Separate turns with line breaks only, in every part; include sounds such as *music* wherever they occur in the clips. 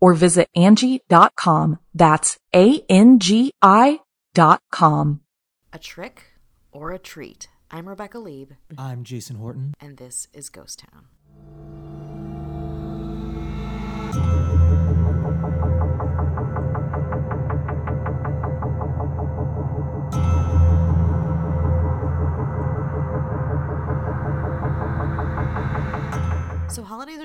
or visit Angi.com. That's A-N-G-I dot com.
A trick or a treat. I'm Rebecca Leib,
I'm Jason Horton.
and this is Ghost Town.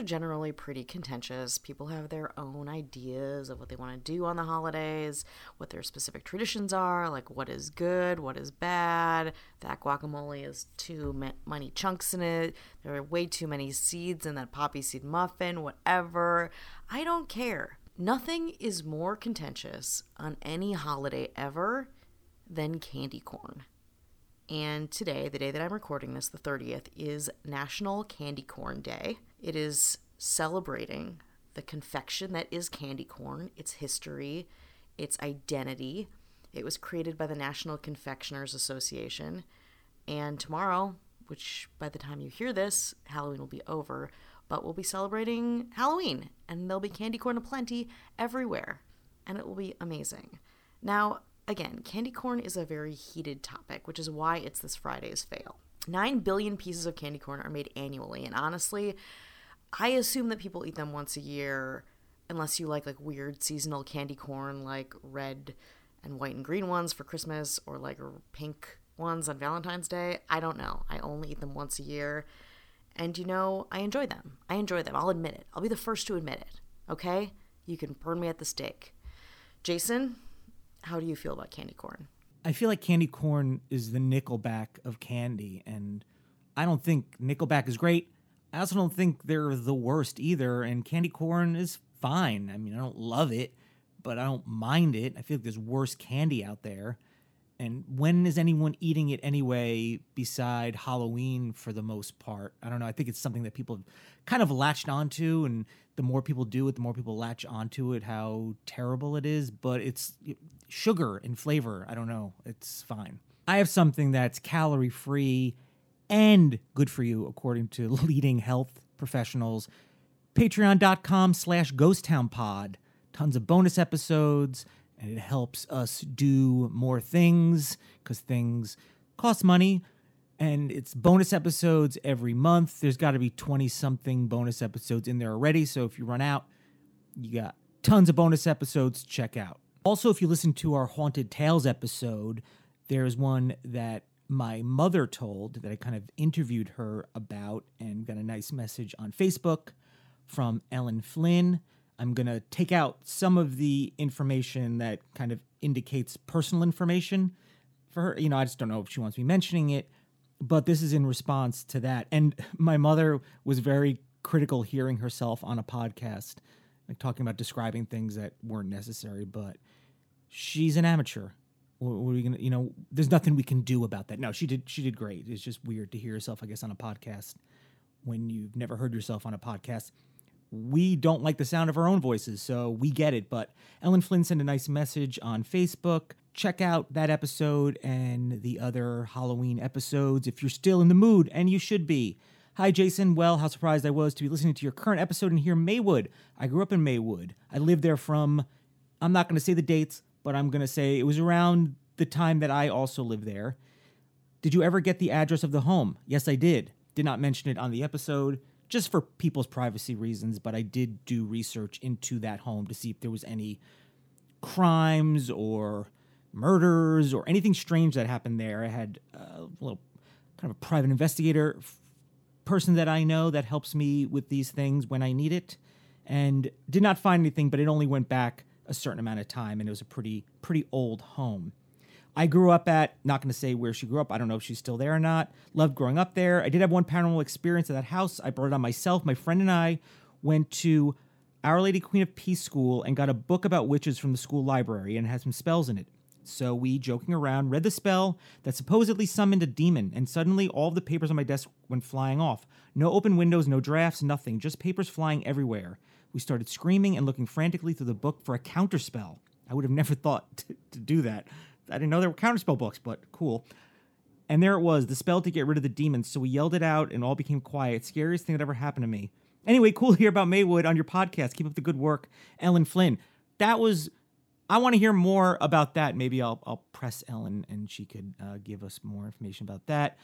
Are generally pretty contentious. People have their own ideas of what they want to do on the holidays, what their specific traditions are, like what is good, what is bad. That guacamole has too many chunks in it. There are way too many seeds in that poppy seed muffin, whatever. I don't care. Nothing is more contentious on any holiday ever than candy corn. And today, the day that I'm recording this, the 30th, is National Candy Corn Day. It is celebrating the confection that is candy corn, its history, its identity. It was created by the National Confectioners Association. And tomorrow, which by the time you hear this, Halloween will be over, but we'll be celebrating Halloween. And there'll be candy corn aplenty everywhere. And it will be amazing. Now, again, candy corn is a very heated topic, which is why it's this Friday's fail. Nine billion pieces of candy corn are made annually, and honestly, I assume that people eat them once a year, unless you like like weird seasonal candy corn, like red and white and green ones for Christmas, or like pink ones on Valentine's Day. I don't know. I only eat them once a year, and you know, I enjoy them. I enjoy them. I'll admit it. I'll be the first to admit it. Okay? You can burn me at the stake. Jason, how do you feel about candy corn?
I feel like candy corn is the Nickelback of candy, and I don't think Nickelback is great. I also don't think they're the worst either, and candy corn is fine. I mean, I don't love it, but I don't mind it. I feel like there's worse candy out there. And when is anyone eating it anyway beside Halloween for the most part? I don't know. I think it's something that people kind of latched onto, and the more people do it, the more people latch onto it, how terrible it is. But it's sugar and flavor. I don't know. It's fine. I have something that's calorie free and good for you, according to *laughs* leading health professionals. Patreon.com slash ghosttownpod. Tons of bonus episodes, and it helps us do more things because things cost money. And it's bonus episodes every month. There's got to be 20 something bonus episodes in there already. So if you run out, you got tons of bonus episodes to check out. Also, if you listen to our Haunted Tales episode, there's one that my mother told that I kind of interviewed her about and got a nice message on Facebook from Ellen Flynn. I'm going to take out some of the information that kind of indicates personal information for her. You know, I just don't know if she wants me mentioning it, but this is in response to that. And *laughs* my mother was very critical hearing herself on a podcast, like talking about describing things that weren't necessary, but she's an amateur. What are we gonna? You know, there's nothing we can do about that. No, she did. She did great. It's just weird to hear yourself, I guess, on a podcast when you've never heard yourself on a podcast. We don't like the sound of our own voices, so we get it. But Ellen Flynn sent a nice message on Facebook. Check out that episode and the other Halloween episodes if you're still in the mood, and you should be. Hi, Jason. Well, how surprised I was to be listening to your current episode and hear Maywood. I grew up in Maywood. I lived there from, I'm not going to say the dates, but I'm going to say it was around the time that I also lived there. Did you ever get the address of the home? Yes, I did. Did not mention it on the episode just for people's privacy reasons, but I did do research into that home to see if there was any crimes or murders or anything strange that happened there. I had uh, a little kind of a private investigator person that I know that helps me with these things when I need it, and did not find anything, but it only went back a certain amount of time, and it was a pretty pretty old home. I grew up at, not going to say where she grew up. I don't know if she's still there or not. Loved growing up there. I did have one paranormal experience at that house. I brought it on myself. My friend and I went to Our Lady Queen of Peace School and got a book about witches from the school library and it had some spells in it. So we, joking around, read the spell that supposedly summoned a demon, and suddenly all the papers on my desk went flying off. No open windows, no drafts, nothing, just papers flying everywhere. We started screaming and looking frantically through the book for a counterspell. I would have never thought *laughs* to, to do that. I didn't know there were counterspell books, but cool. And there it was, the spell to get rid of the demons. So we yelled it out and all became quiet. Scariest thing that ever happened to me. Anyway, cool to hear about Maywood on your podcast. Keep up the good work, Ellen Flynn. That was I want to hear more about that. Maybe I'll I'll press Ellen and she could uh, give us more information about that.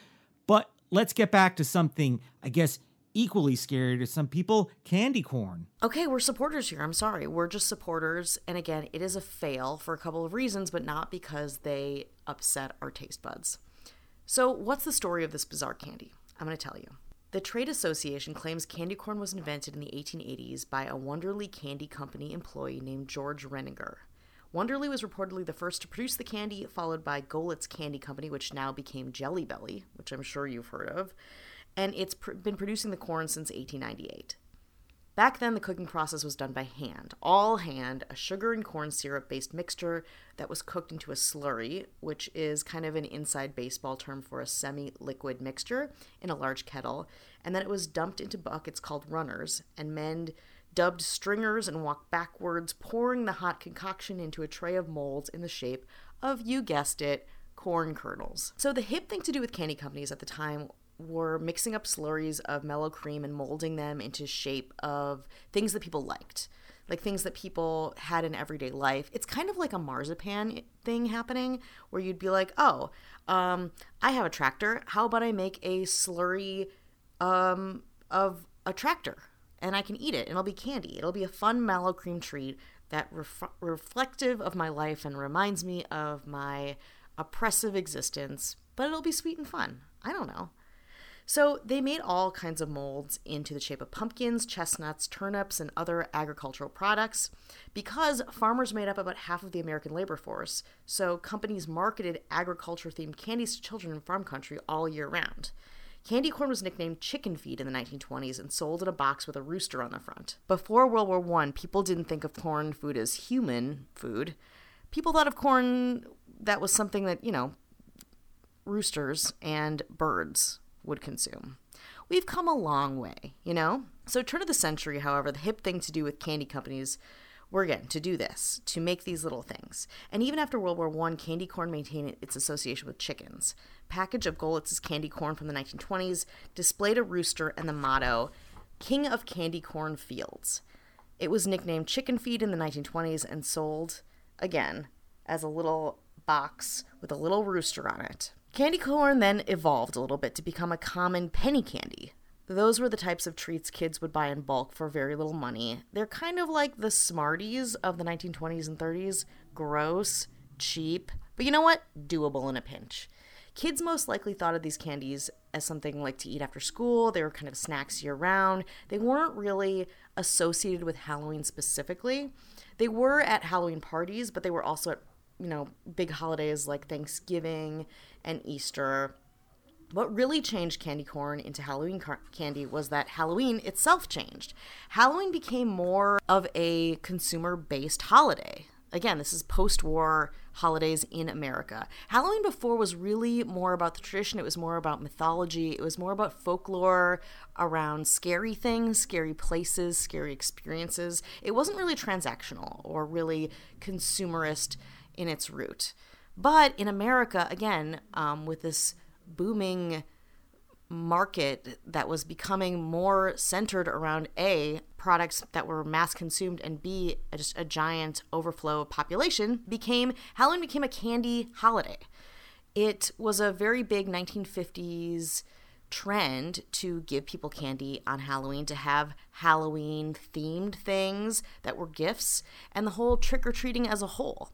But let's get back to something I guess equally scary to some people: candy corn.
Okay, we're supporters here. I'm sorry, we're just supporters. And again, it is a fail for a couple of reasons, but not because they upset our taste buds. So, what's the story of this bizarre candy? I'm going to tell you. The Trade Association claims candy corn was invented in the 1880s by a Wonderly Candy Company employee named George Renninger. Wonderly was reportedly the first to produce the candy, followed by Goelitz Candy Company, which now became Jelly Belly, which I'm sure you've heard of, and it's pr- been producing the corn since 1898. Back then, the cooking process was done by hand, all hand, a sugar and corn syrup based mixture that was cooked into a slurry, which is kind of an inside baseball term for a semi liquid mixture in a large kettle, and then it was dumped into buckets called runners, and men dubbed stringers and walked backwards, pouring the hot concoction into a tray of molds in the shape of, you guessed it, corn kernels. So the hip thing to do with candy companies at the time were mixing up slurries of mellow cream and molding them into shape of things that people liked like things that people had in everyday life. It's kind of like a marzipan thing happening where you'd be like oh um, i have a tractor. How about i make a slurry um, of a tractor and i can eat it it'll be candy it'll be a fun mellow cream treat that ref- reflective of my life and reminds me of my oppressive existence but it'll be sweet and fun i don't know so they made all kinds of molds into the shape of pumpkins, chestnuts, turnips, and other agricultural products because farmers made up about half of the American labor force. So companies marketed agriculture themed candies to children in farm country all year round. Candy corn was nicknamed chicken feed in the 1920s and sold in a box with a rooster on the front. Before World War I, people didn't think of corn food as human food. People thought of corn that was something that, you know, roosters and birds would consume. We've come a long way, you know? So, turn of the century, however, the hip thing to do with candy companies were again to do this, to make these little things. And even after World War I, candy corn maintained its association with chickens. Package of Goelitz's candy corn from the 1920s displayed a rooster and the motto, King of Candy Corn Fields. It was nicknamed Chicken Feed in the 1920s and sold, again, as a little box with a little rooster on it. Candy corn then evolved a little bit to become a common penny candy. Those were the types of treats kids would buy in bulk for very little money. They're kind of like the Smarties of the 1920s and 30s gross, cheap, but you know what? Doable in a pinch. Kids most likely thought of these candies as something like to eat after school. They were kind of snacks year round. They weren't really associated with Halloween specifically. They were at Halloween parties, but they were also at you know, big holidays like Thanksgiving and Easter. What really changed candy corn into Halloween car- candy was that Halloween itself changed. Halloween became more of a consumer based holiday. Again, this is post war holidays in America. Halloween before was really more about the tradition, it was more about mythology, it was more about folklore around scary things, scary places, scary experiences. It wasn't really transactional or really consumerist in its root. But in America, again, um, with this booming market that was becoming more centered around A, products that were mass consumed, and B, just a giant overflow of population, became Halloween became a candy holiday. It was a very big 1950s trend to give people candy on Halloween, to have Halloween themed things that were gifts, and the whole trick or treating as a whole.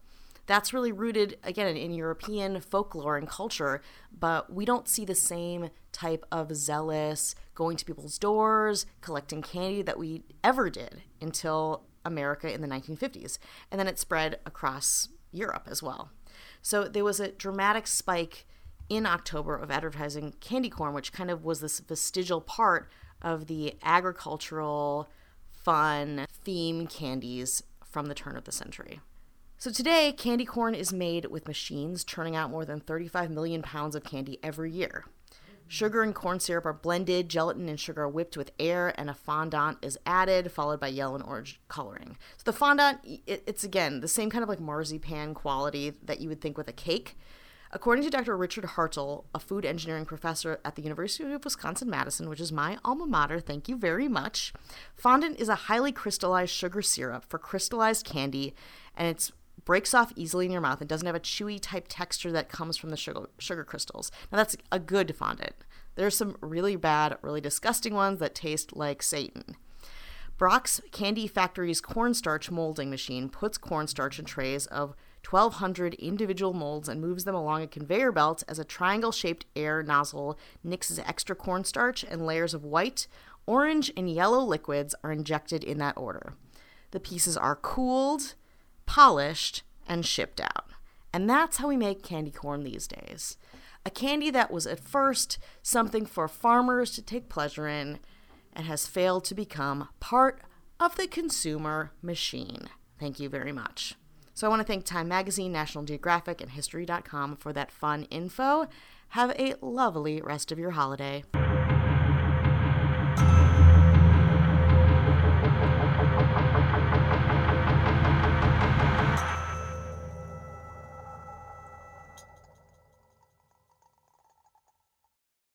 That's really rooted, again, in European folklore and culture, but we don't see the same type of zealous going to people's doors, collecting candy that we ever did until America in the 1950s. And then it spread across Europe as well. So there was a dramatic spike in October of advertising candy corn, which kind of was this vestigial part of the agricultural, fun theme candies from the turn of the century. So today, candy corn is made with machines churning out more than 35 million pounds of candy every year. Sugar and corn syrup are blended, gelatin and sugar are whipped with air, and a fondant is added, followed by yellow and orange coloring. So the fondant, it's again the same kind of like marzipan quality that you would think with a cake, According to Dr. Richard Hartel, a food engineering professor at the University of Wisconsin Madison, which is my alma mater, thank you very much, fondant is a highly crystallized sugar syrup for crystallized candy, and it breaks off easily in your mouth and doesn't have a chewy type texture that comes from the sugar, sugar crystals. Now, that's a good fondant. There's some really bad, really disgusting ones that taste like Satan. Brach's Candy Factory's cornstarch molding machine puts cornstarch in trays of 1,200 individual molds and moves them along a conveyor belt as a triangle shaped air nozzle mixes extra cornstarch and layers of white, orange, and yellow liquids are injected in that order. The pieces are cooled, polished, and shipped out. And that's how we make candy corn these days. A candy that was at first something for farmers to take pleasure in and has failed to become part of the consumer machine. Thank you very much. So I want to thank Time Magazine, National Geographic, and History.com for that fun info. Have a lovely rest of your holiday.